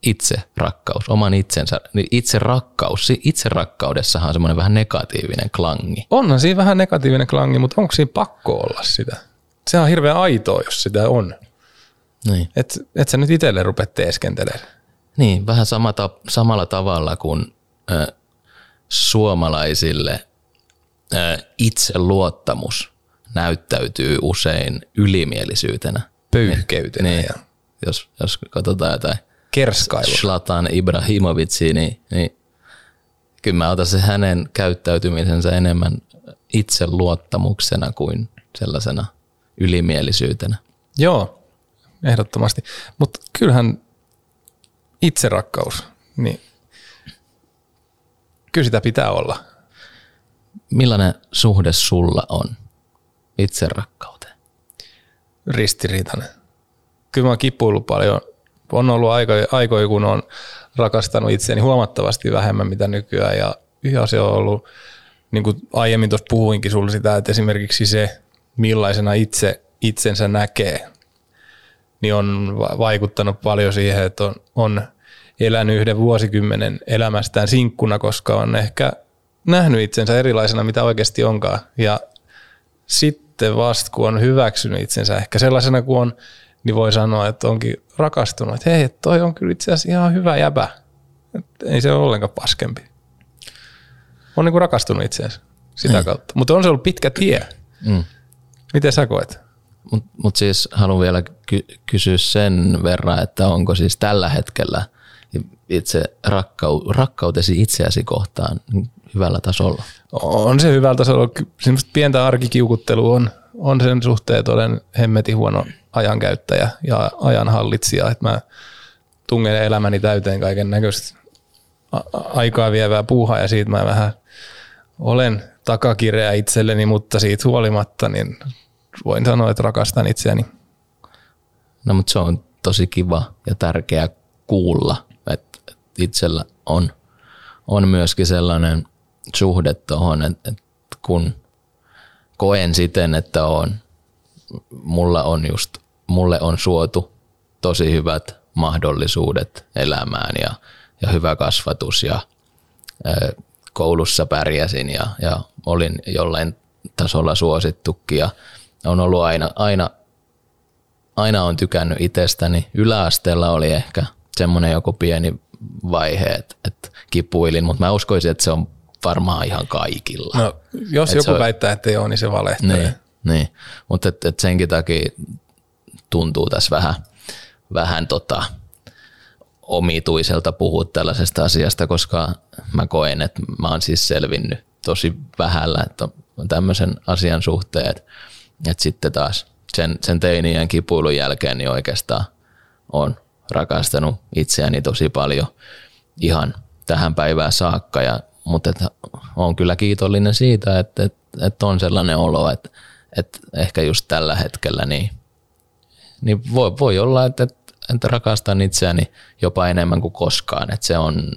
itse rakkaus, oman itsensä, niin itse rakkaus, itse rakkaudessahan on semmoinen vähän negatiivinen klangi. Onhan siinä vähän negatiivinen klangi, mutta onko siinä pakko olla sitä? Se on hirveän aitoa, jos sitä on. Niin. Et, et sä nyt itselle rupea teeskentelemään. Niin, vähän sama ta- samalla tavalla kuin ö, suomalaisille ö, itseluottamus näyttäytyy usein ylimielisyytenä. Pöyhkeytenä Niin, ja jos, jos katsotaan jotain kerskailu. Zlatan Ibrahimovitsia, niin, niin kyllä mä otan se hänen käyttäytymisensä enemmän itseluottamuksena kuin sellaisena ylimielisyytenä. Joo, ehdottomasti. Mutta kyllähän itserakkaus, niin kyllä sitä pitää olla. Millainen suhde sulla on itserakkauteen? ristiriitainen. Kyllä mä oon kipuillut paljon. On ollut aikoja, aikoja kun on rakastanut itseäni huomattavasti vähemmän mitä nykyään ja yhä se on ollut, niin kuin aiemmin tuossa puhuinkin sulle sitä, että esimerkiksi se, millaisena itse itsensä näkee, niin on va- vaikuttanut paljon siihen, että on, on elänyt yhden vuosikymmenen elämästään sinkkuna, koska on ehkä nähnyt itsensä erilaisena, mitä oikeasti onkaan. Ja sitten vasta, kun on hyväksynyt itsensä ehkä sellaisena kuin on, niin voi sanoa, että onkin rakastunut, että hei, toi on kyllä itse asiassa ihan hyvä jäbä. Et ei se ole ollenkaan paskempi. On niin kuin rakastunut itseensä sitä kautta. Mutta on se ollut pitkä tie. Mm. Miten sä koet? Mutta mut siis haluan vielä ky- kysyä sen verran, että onko siis tällä hetkellä itse rakkau- rakkautesi itseäsi kohtaan hyvällä tasolla? On se hyvältä tasolla. Semmoista pientä arkikiukuttelua on, on sen suhteen, että olen hemmetin huono ajankäyttäjä ja ajanhallitsija, että mä tungen elämäni täyteen kaiken näköistä aikaa vievää puuhaa ja siitä mä vähän olen takakireä itselleni, mutta siitä huolimatta niin voin sanoa, että rakastan itseäni. No mutta se on tosi kiva ja tärkeä kuulla, että itsellä on, on myöskin sellainen suhde tuohon, että, kun koen siten, että on, mulla on just, mulle on suotu tosi hyvät mahdollisuudet elämään ja, ja hyvä kasvatus ja koulussa pärjäsin ja, ja olin jollain tasolla suosittukin ja on ollut aina, aina aina on tykännyt itsestäni. Yläasteella oli ehkä semmoinen joku pieni vaihe, että, että kipuilin, mutta mä uskoisin, että se on varmaan ihan kaikilla. No, jos Et joku on- väittää, että ei ole, niin se valehtelee. niin, niin. mutta et, et senkin takia tuntuu tässä vähän, vähän tota, omituiselta puhua tällaisesta asiasta, koska mä koen, että mä oon siis selvinnyt tosi vähällä että on tämmöisen asian suhteen, että, että sitten taas sen, sen teinien kipuilun jälkeen niin oikeastaan on rakastanut itseäni tosi paljon ihan tähän päivään saakka, ja, mutta että on kyllä kiitollinen siitä, että, että, että on sellainen olo, että, että ehkä just tällä hetkellä niin, niin voi, voi olla, että, että, että rakastan itseäni jopa enemmän kuin koskaan, että se on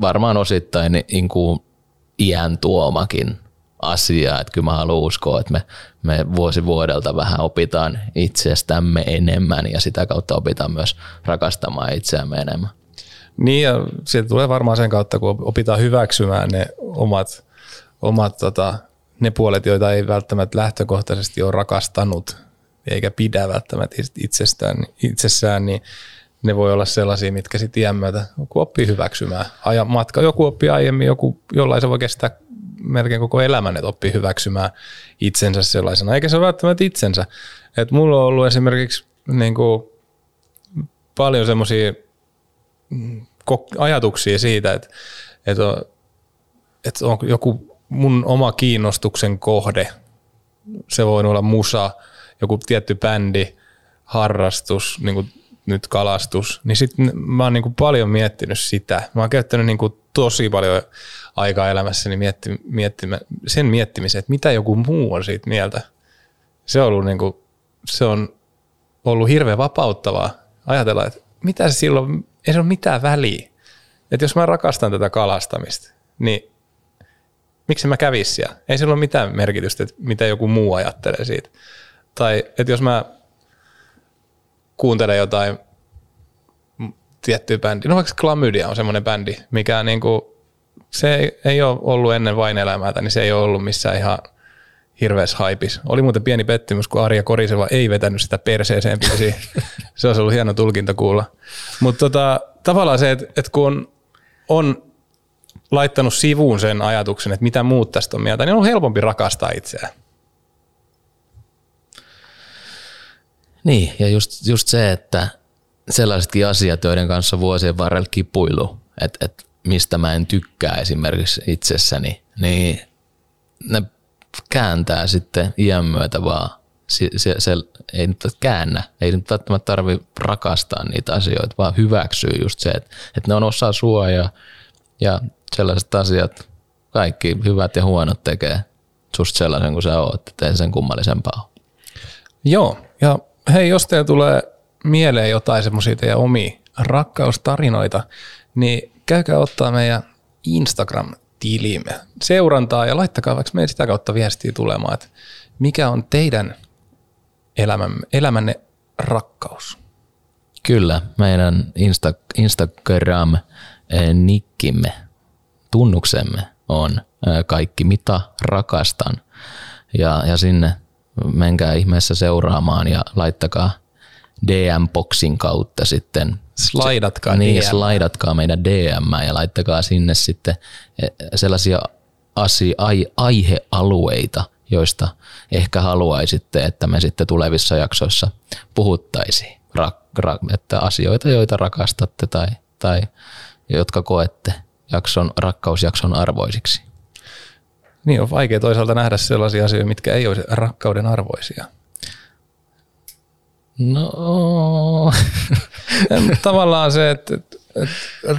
varmaan osittain niin kuin iän tuomakin asia, että kyllä mä haluan uskoa, että me, me vuosi vuodelta vähän opitaan itsestämme enemmän ja sitä kautta opitaan myös rakastamaan itseämme enemmän. Niin ja se tulee varmaan sen kautta, kun opitaan hyväksymään ne omat, omat tota, ne puolet, joita ei välttämättä lähtökohtaisesti ole rakastanut eikä pidä välttämättä itsestään, itsessään, niin ne voi olla sellaisia, mitkä sitten iän myötä, kun oppii hyväksymään. Ajan matka, joku oppii aiemmin, joku, jollain se voi kestää melkein koko elämän, että oppii hyväksymään itsensä sellaisena, eikä se välttämättä itsensä. Et mulla on ollut esimerkiksi niin kuin, paljon semmoisia kok- ajatuksia siitä, että, että, on, että on joku mun oma kiinnostuksen kohde. Se voi olla musa, joku tietty bändi, harrastus, niin kuin nyt kalastus. Niin sitten mä oon niin kuin paljon miettinyt sitä. Mä oon käyttänyt niin kuin tosi paljon aikaa elämässäni mietti, miettimä, sen miettimiseen, että mitä joku muu on siitä mieltä. Se on ollut, niin kuin, se on ollut hirveän vapauttavaa ajatella, että mitä se silloin, ei se ole mitään väliä. Että jos mä rakastan tätä kalastamista, niin miksi mä kävis siellä? Ei sillä ole mitään merkitystä, että mitä joku muu ajattelee siitä. Tai että jos mä kuuntelen jotain tiettyä bändiä, no vaikka Chlamydia on semmoinen bändi, mikä niinku, se ei, ei ole ollut ennen vain elämää, niin se ei ole ollut missään ihan hirveässä haipis. Oli muuten pieni pettymys, kun Arja Koriseva ei vetänyt sitä perseeseen biisiin. se olisi ollut hieno tulkinta kuulla. Mutta tota, tavallaan se, että et kun on, laittanut sivuun sen ajatuksen, että mitä muut tästä on mieltä, niin on helpompi rakastaa itseään. Niin, ja just, just se, että sellaisetkin asiat, joiden kanssa vuosien varrella kipuilu, että, että mistä mä en tykkää esimerkiksi itsessäni, niin ne kääntää sitten iän myötä vaan. Se, se, se ei nyt käännä, ei nyt välttämättä tarvi rakastaa niitä asioita, vaan hyväksyy just se, että, että ne on osa sua ja, ja sellaiset asiat, kaikki hyvät ja huonot tekee susta sellaisen kuin sä oot, ettei sen kummallisempaa Joo, ja hei, jos teillä tulee mieleen jotain semmoisia teidän omia rakkaustarinoita, niin käykää ottaa meidän Instagram-tilimme seurantaa ja laittakaa vaikka meidän sitä kautta viestiä tulemaan, että mikä on teidän elämänne, elämänne rakkaus. Kyllä, meidän Insta, Instagram-nikkimme, tunnuksemme on kaikki mitä rakastan. Ja, ja sinne menkää ihmeessä seuraamaan ja laittakaa DM-boksin kautta sitten. Slaidatkaa Niin, DM. slaidatkaa meidän DM ja laittakaa sinne sitten eh, sellaisia asia, ai, aihealueita, joista ehkä haluaisitte, että me sitten tulevissa jaksoissa puhuttaisiin. Ra, ra, että asioita, joita rakastatte tai, tai jotka koette jakson, rakkausjakson arvoisiksi. Niin on vaikea toisaalta nähdä sellaisia asioita, mitkä ei olisi rakkauden arvoisia. No, Tavallaan se, että, että,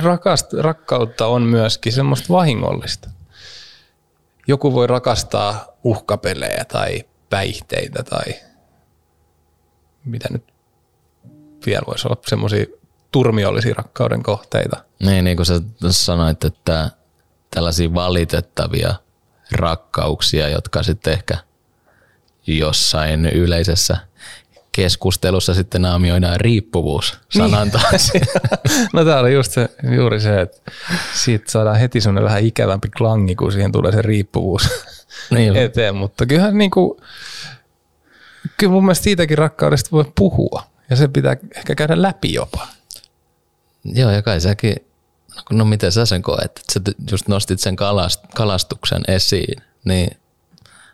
rakast, rakkautta on myöskin semmoista vahingollista. Joku voi rakastaa uhkapelejä tai päihteitä tai mitä nyt vielä voisi olla semmoisia turmiollisia rakkauden kohteita. niin, niin kuin sä sanoit, että tällaisia valitettavia rakkauksia, jotka sitten ehkä jossain yleisessä keskustelussa sitten naamioidaan riippuvuus sanan taas. No tää oli just se, juuri se, että siitä saadaan heti semmoinen vähän ikävämpi klangi, kun siihen tulee se riippuvuus niin, eteen, mutta kyllähän niinku, kyllä mun mielestä siitäkin rakkaudesta voi puhua ja se pitää ehkä käydä läpi jopa. Joo, ja kai säkin, no, no miten sä sen koet, että sä just nostit sen kalast, kalastuksen esiin, niin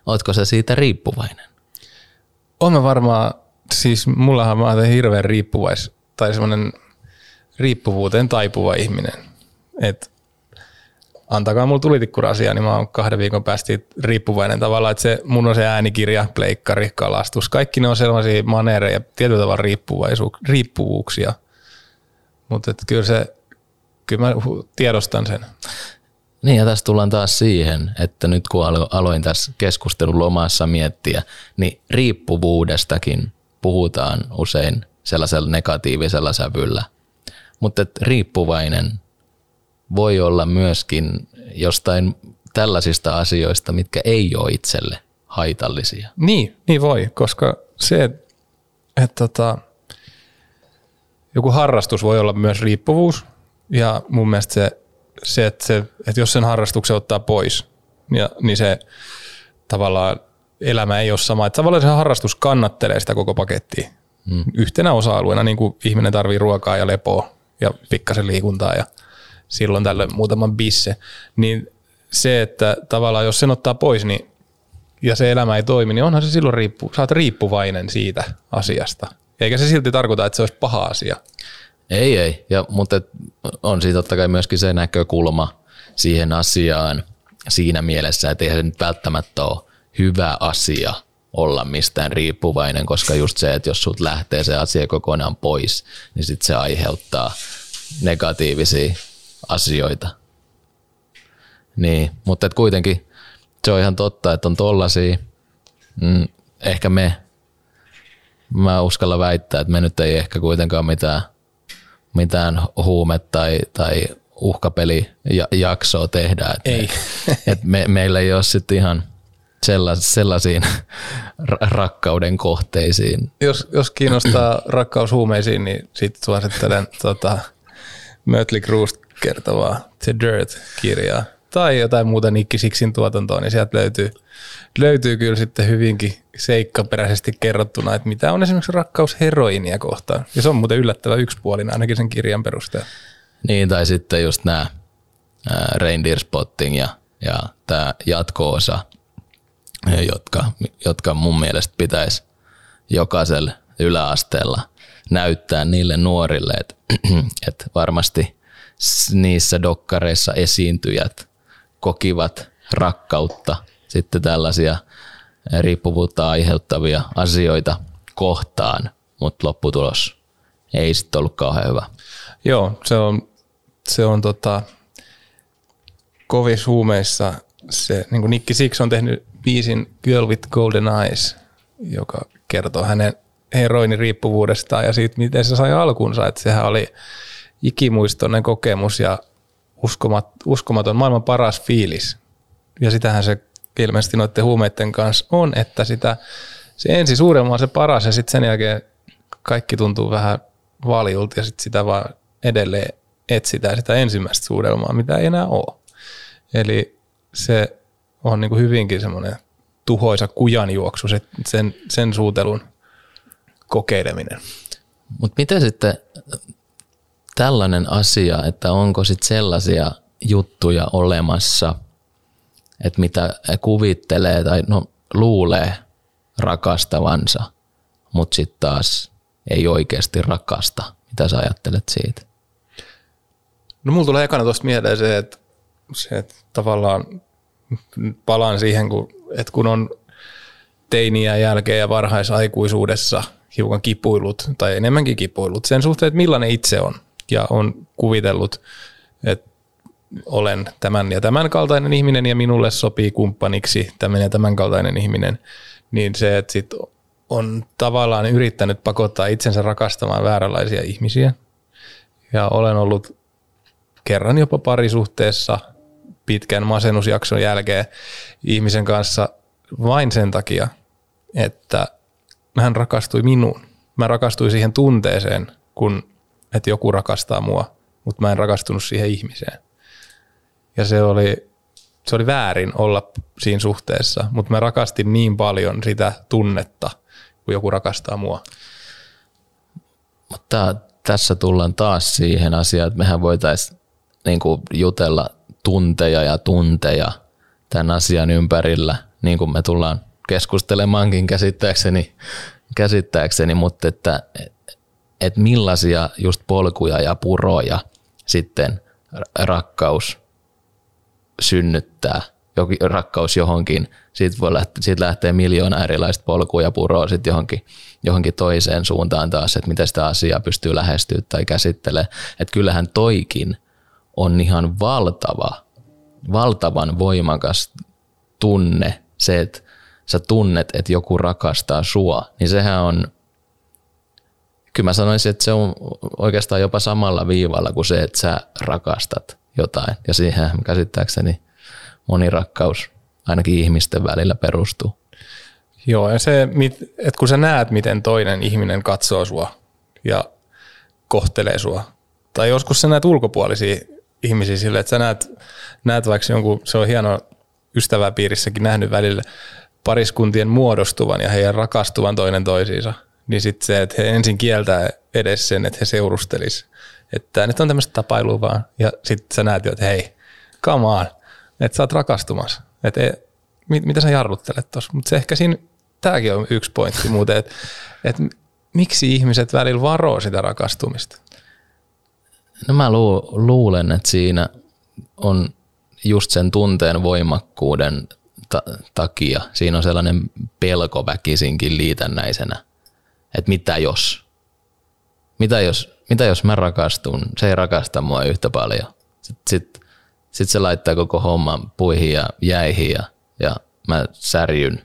ootko sä siitä riippuvainen? Mä varmaan, siis mullahan mä oon hirveän riippuvais, tai semmoinen riippuvuuteen taipuva ihminen. Et antakaa mulla tulitikkurasia, niin mä oon kahden viikon päästä riippuvainen tavallaan, että se, mun on se äänikirja, pleikkari, kalastus, kaikki ne on sellaisia maneereja, tietyllä tavalla riippuvaisuuk- riippuvuuksia. Mutta kyllä se, kyllä mä tiedostan sen. Niin ja tässä tullaan taas siihen, että nyt kun alo- aloin tässä keskustelun lomassa miettiä, niin riippuvuudestakin puhutaan usein sellaisella negatiivisella sävyllä. Mutta riippuvainen voi olla myöskin jostain tällaisista asioista, mitkä ei ole itselle haitallisia. Niin, niin voi, koska se, että et tota, joku harrastus voi olla myös riippuvuus. Ja mun mielestä se, se, että, se, että jos sen harrastuksen ottaa pois, ja, niin se tavallaan elämä ei ole sama. Että tavallaan se harrastus kannattelee sitä koko pakettia hmm. yhtenä osa-alueena, niin kuin ihminen tarvii ruokaa ja lepoa ja pikkasen liikuntaa ja silloin tällöin muutaman bisse. Niin se, että tavallaan jos sen ottaa pois, niin ja se elämä ei toimi, niin onhan se silloin riippu, sä oot riippuvainen siitä asiasta. Eikä se silti tarkoita, että se olisi paha asia. Ei, ei. Ja, mutta on siitä totta kai myöskin se näkökulma siihen asiaan siinä mielessä, että eihän se nyt välttämättä ole hyvä asia olla mistään riippuvainen, koska just se, että jos sut lähtee se asia kokonaan pois, niin sit se aiheuttaa negatiivisia asioita. Niin, mutta et kuitenkin se on ihan totta, että on tollasia, mm, ehkä me, mä uskalla väittää, että me nyt ei ehkä kuitenkaan mitään, mitään huume- tai, tai uhkapelijaksoa tehdä. Et Ei. et me, meillä ei ole sitten ihan sellais, sellaisiin ra- rakkauden kohteisiin. Jos, jos kiinnostaa rakkaus huumeisiin, niin sitten suosittelen tota, Mötley Crue kertovaa The Dirt-kirjaa. tai jotain muuta Nikki Sixin tuotantoa, niin sieltä löytyy, löytyy kyllä sitten hyvinkin seikkaperäisesti kerrottuna, että mitä on esimerkiksi rakkaus heroinia kohtaan. Ja se on muuten yllättävä yksipuolinen ainakin sen kirjan perusteella. Niin, tai sitten just nämä reindeer spotting ja, ja tämä jatko-osa, jotka, jotka mun mielestä pitäisi jokaisella yläasteella näyttää niille nuorille, että, että varmasti niissä dokkareissa esiintyjät kokivat rakkautta sitten tällaisia riippuvuutta aiheuttavia asioita kohtaan, mutta lopputulos ei sitten ollut kauhean hyvä. Joo, se on, se on tota, kovis huumeissa. Se, niin kuin Nicky Six on tehnyt biisin Girl with Golden Eyes, joka kertoo hänen heroiniriippuvuudestaan ja siitä, miten se sai alkunsa. Että sehän oli ikimuistoinen kokemus ja uskomat, uskomaton, maailman paras fiilis. Ja sitähän se ilmeisesti noiden huumeiden kanssa on, että sitä, se ensi suuremma on se paras ja sitten sen jälkeen kaikki tuntuu vähän valjulta ja sitten sitä vaan edelleen etsitään sitä ensimmäistä suudelmaa, mitä ei enää ole. Eli se on niin kuin hyvinkin semmoinen tuhoisa kujanjuoksu, se, sen, sen suutelun kokeileminen. Mutta miten sitten tällainen asia, että onko sitten sellaisia juttuja olemassa, että mitä kuvittelee tai no, luulee rakastavansa, mutta sitten taas ei oikeasti rakasta. Mitä sä ajattelet siitä? No mulla tulee ekana tuosta mieleen se, että, se, että tavallaan palaan siihen, kun, että kun on teiniä jälkeen ja varhaisaikuisuudessa hiukan kipuilut tai enemmänkin kipuilut sen suhteen, että millainen itse on ja on kuvitellut, että olen tämän ja tämän kaltainen ihminen ja minulle sopii kumppaniksi tämän ja tämän kaltainen ihminen, niin se, että sit on tavallaan yrittänyt pakottaa itsensä rakastamaan vääränlaisia ihmisiä. Ja olen ollut kerran jopa parisuhteessa pitkän masennusjakson jälkeen ihmisen kanssa vain sen takia, että hän rakastui minuun. Mä rakastuin siihen tunteeseen, kun että joku rakastaa mua, mutta mä en rakastunut siihen ihmiseen. Ja se oli, se oli väärin olla siinä suhteessa, mutta mä rakastin niin paljon sitä tunnetta, kun joku rakastaa mua. Mutta tässä tullaan taas siihen asiaan, että mehän voitaisiin niin jutella tunteja ja tunteja tämän asian ympärillä, niin kuin me tullaan keskustelemaankin käsittääkseni, käsittääkseni mutta että että millaisia just polkuja ja puroja sitten rakkaus synnyttää, jokin rakkaus johonkin, siitä, voi lähteä, siitä lähtee miljoona erilaista polkuja ja puroa sitten johonkin, johonkin toiseen suuntaan taas, että miten sitä asiaa pystyy lähestyä tai käsittelemään. Että kyllähän toikin on ihan valtava, valtavan voimakas tunne, se, että sä tunnet, että joku rakastaa sua, niin sehän on kyllä mä sanoisin, että se on oikeastaan jopa samalla viivalla kuin se, että sä rakastat jotain. Ja siihen käsittääkseni moni rakkaus ainakin ihmisten välillä perustuu. Joo, ja se, että kun sä näet, miten toinen ihminen katsoo sua ja kohtelee sua, tai joskus sä näet ulkopuolisia ihmisiä sille, että sä näet, näet vaikka jonkun, se on hieno ystäväpiirissäkin nähnyt välillä pariskuntien muodostuvan ja heidän rakastuvan toinen toisiinsa – niin sitten se, että he ensin kieltää edes sen, että he seurustelis. Että nyt on tämmöistä tapailua vaan. Ja sitten sä näet jo, että hei, come on, että sä oot rakastumassa. Että e, mit, mitä sä jarruttelet tuossa. Mutta se ehkä siinä, tämäkin on yksi pointti muuten, että, että miksi ihmiset välillä varoo sitä rakastumista? No mä lu, luulen, että siinä on just sen tunteen voimakkuuden ta- takia. Siinä on sellainen pelko väkisinkin liitännäisenä että mitä jos, mitä jos, mitä jos mä rakastun, se ei rakasta mua yhtä paljon. Sitten sit, sit se laittaa koko homman puihin ja jäihin ja, ja mä särjyn,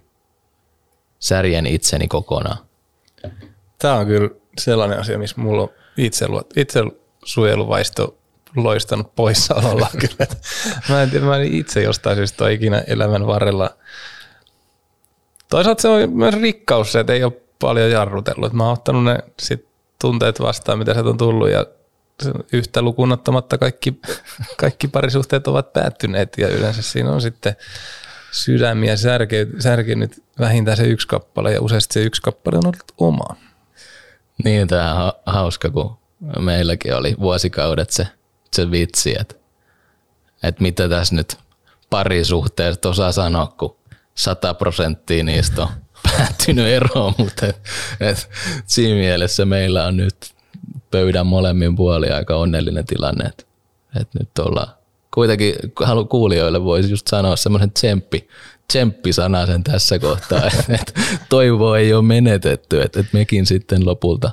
särjen itseni kokonaan. Tämä on kyllä sellainen asia, missä mulla on itse, itse suojeluvaisto loistanut poissaololla kyllä. Mä en tiedä, mä en itse jostain syystä ole ikinä elämän varrella. Toisaalta se on myös rikkaus se, että ei ole paljon jarrutellut. Mä oon ottanut ne sit tunteet vastaan, mitä sieltä on tullut ja yhtä lukunottamatta kaikki, kaikki parisuhteet ovat päättyneet ja yleensä siinä on sitten sydämiä särke, särkenyt vähintään se yksi kappale ja useasti se yksi kappale on ollut oma. Niin, tämä on hauska, kun meilläkin oli vuosikaudet se, se vitsi, että, että mitä tässä nyt parisuhteesta osaa sanoa, kun sata prosenttia niistä on päättynyt eroon, mutta et, et, siinä mielessä meillä on nyt pöydän molemmin puoli aika onnellinen tilanne, että et nyt ollaan. Kuitenkin halu kuulijoille voisi just sanoa semmoisen tsemppi, tsemppisana sen tässä kohtaa, että toivo ei ole menetetty, että mekin sitten lopulta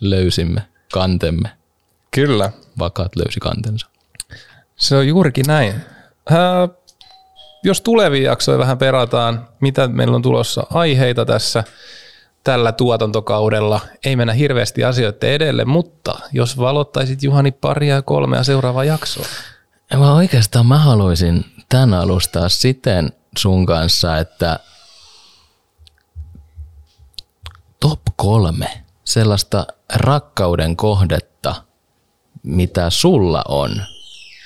löysimme kantemme. Kyllä. Vakaat löysi kantensa. Se on juurikin näin. Ää, jos tulevia jaksoja vähän perataan, mitä meillä on tulossa aiheita tässä tällä tuotantokaudella. Ei mennä hirveästi asioiden edelle, mutta jos valottaisit Juhani paria ja kolmea seuraavaa jaksoa. Mä oikeastaan mä haluaisin tämän alustaa siten sun kanssa, että top kolme sellaista rakkauden kohdetta, mitä sulla on,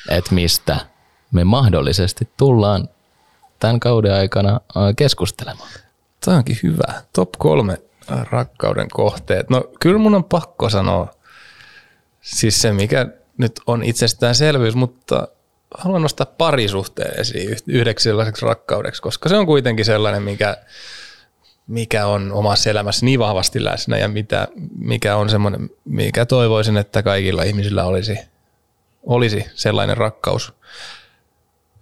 että mistä me mahdollisesti tullaan tämän kauden aikana keskustelemaan. Tämä onkin hyvä. Top kolme rakkauden kohteet. No kyllä mun on pakko sanoa, siis se mikä nyt on itsestäänselvyys, mutta haluan nostaa parisuhteen esiin yhdeksi sellaiseksi rakkaudeksi, koska se on kuitenkin sellainen, mikä, mikä on omassa elämässä niin vahvasti läsnä ja mitä, mikä on semmoinen, mikä toivoisin, että kaikilla ihmisillä olisi, olisi sellainen rakkaus.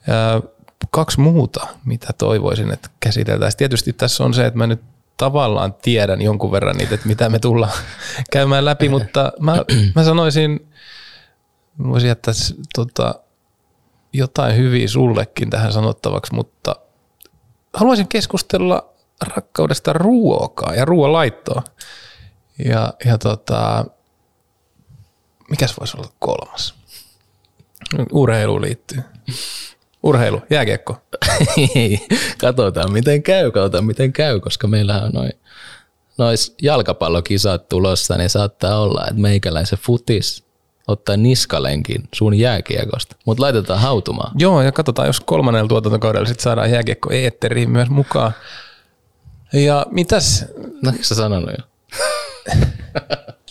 Ja kaksi muuta, mitä toivoisin, että käsiteltäisiin. Tietysti tässä on se, että mä nyt tavallaan tiedän jonkun verran niitä, että mitä me tullaan käymään läpi, mutta mä, mä sanoisin, voisin jättää tota, jotain hyviä sullekin tähän sanottavaksi, mutta haluaisin keskustella rakkaudesta ruokaa ja ruoanlaittoa. Ja, ja tota, mikäs voisi olla kolmas? Urheiluun liittyy. Urheilu, jääkiekko. Katsotaan miten käy, katsotaan miten käy, koska meillä on noin nois jalkapallokisat tulossa, niin saattaa olla, että meikäläisen futis ottaa niskalenkin sun jääkiekosta, mutta laitetaan hautumaan. Joo, ja katsotaan, jos kolmannella tuotantokaudella sit saadaan jääkiekko eetteriin myös mukaan. Ja mitäs? No, sä sanonut jo?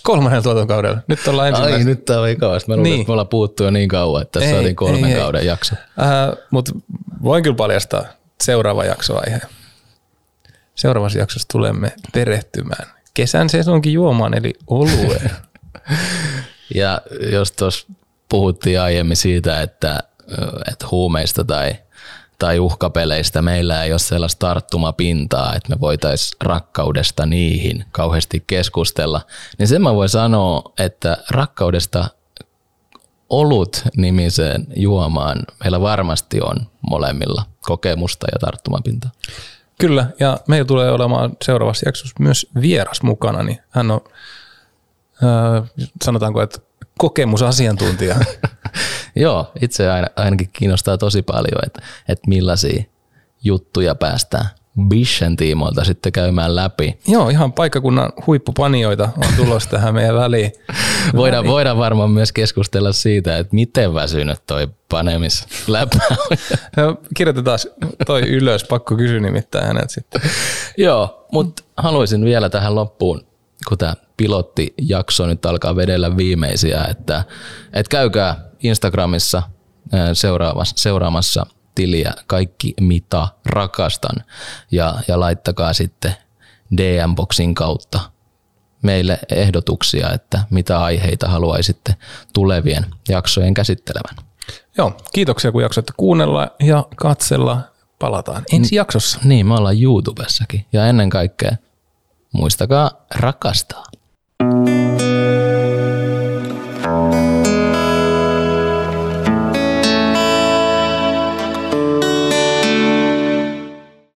kolmannella tuotantokaudella. Nyt ollaan ensimmäistä. Ai, nyt tää on ikävästi. Mä luulen, niin. että me ollaan puhuttu jo niin kauan, että tässä ei, kolmen ei, kauden ei. jakso. Äh, Mutta voin kyllä paljastaa seuraava jakso aihe. Seuraavassa jaksossa tulemme perehtymään kesän sesonkin juomaan, eli olueen. ja jos tuossa puhuttiin aiemmin siitä, että, että huumeista tai tai uhkapeleistä meillä ei ole sellaista tarttumapintaa, että me voitaisiin rakkaudesta niihin kauheasti keskustella, niin sen mä voin sanoa, että rakkaudesta olut nimiseen juomaan meillä varmasti on molemmilla kokemusta ja tarttumapintaa. Kyllä, ja meillä tulee olemaan seuraavassa jaksossa myös vieras mukana, niin hän on, äh, sanotaanko, että kokemusasiantuntija. Joo, itse ainakin kiinnostaa tosi paljon, että, että millaisia juttuja päästään Bishen tiimoilta sitten käymään läpi. Joo, ihan paikkakunnan huippupanioita on tulossa tähän meidän väliin. voidaan, väliin. voidaan varmaan myös keskustella siitä, että miten väsynyt toi panemis läpä no, Kirjoitetaan toi ylös, pakko kysyä nimittäin hänet sitten. Joo, mutta haluaisin vielä tähän loppuun, kun tämä pilottijakso nyt alkaa vedellä viimeisiä, että, että käykää Instagramissa seuraamassa, seuraamassa tiliä kaikki mitä rakastan ja, ja laittakaa sitten DM-boksin kautta meille ehdotuksia, että mitä aiheita haluaisitte tulevien jaksojen käsittelevän. Joo, kiitoksia kun jaksoitte kuunnella ja katsella. Palataan ensi jaksossa. Niin, me ollaan YouTubessakin ja ennen kaikkea muistakaa rakastaa. Thank you.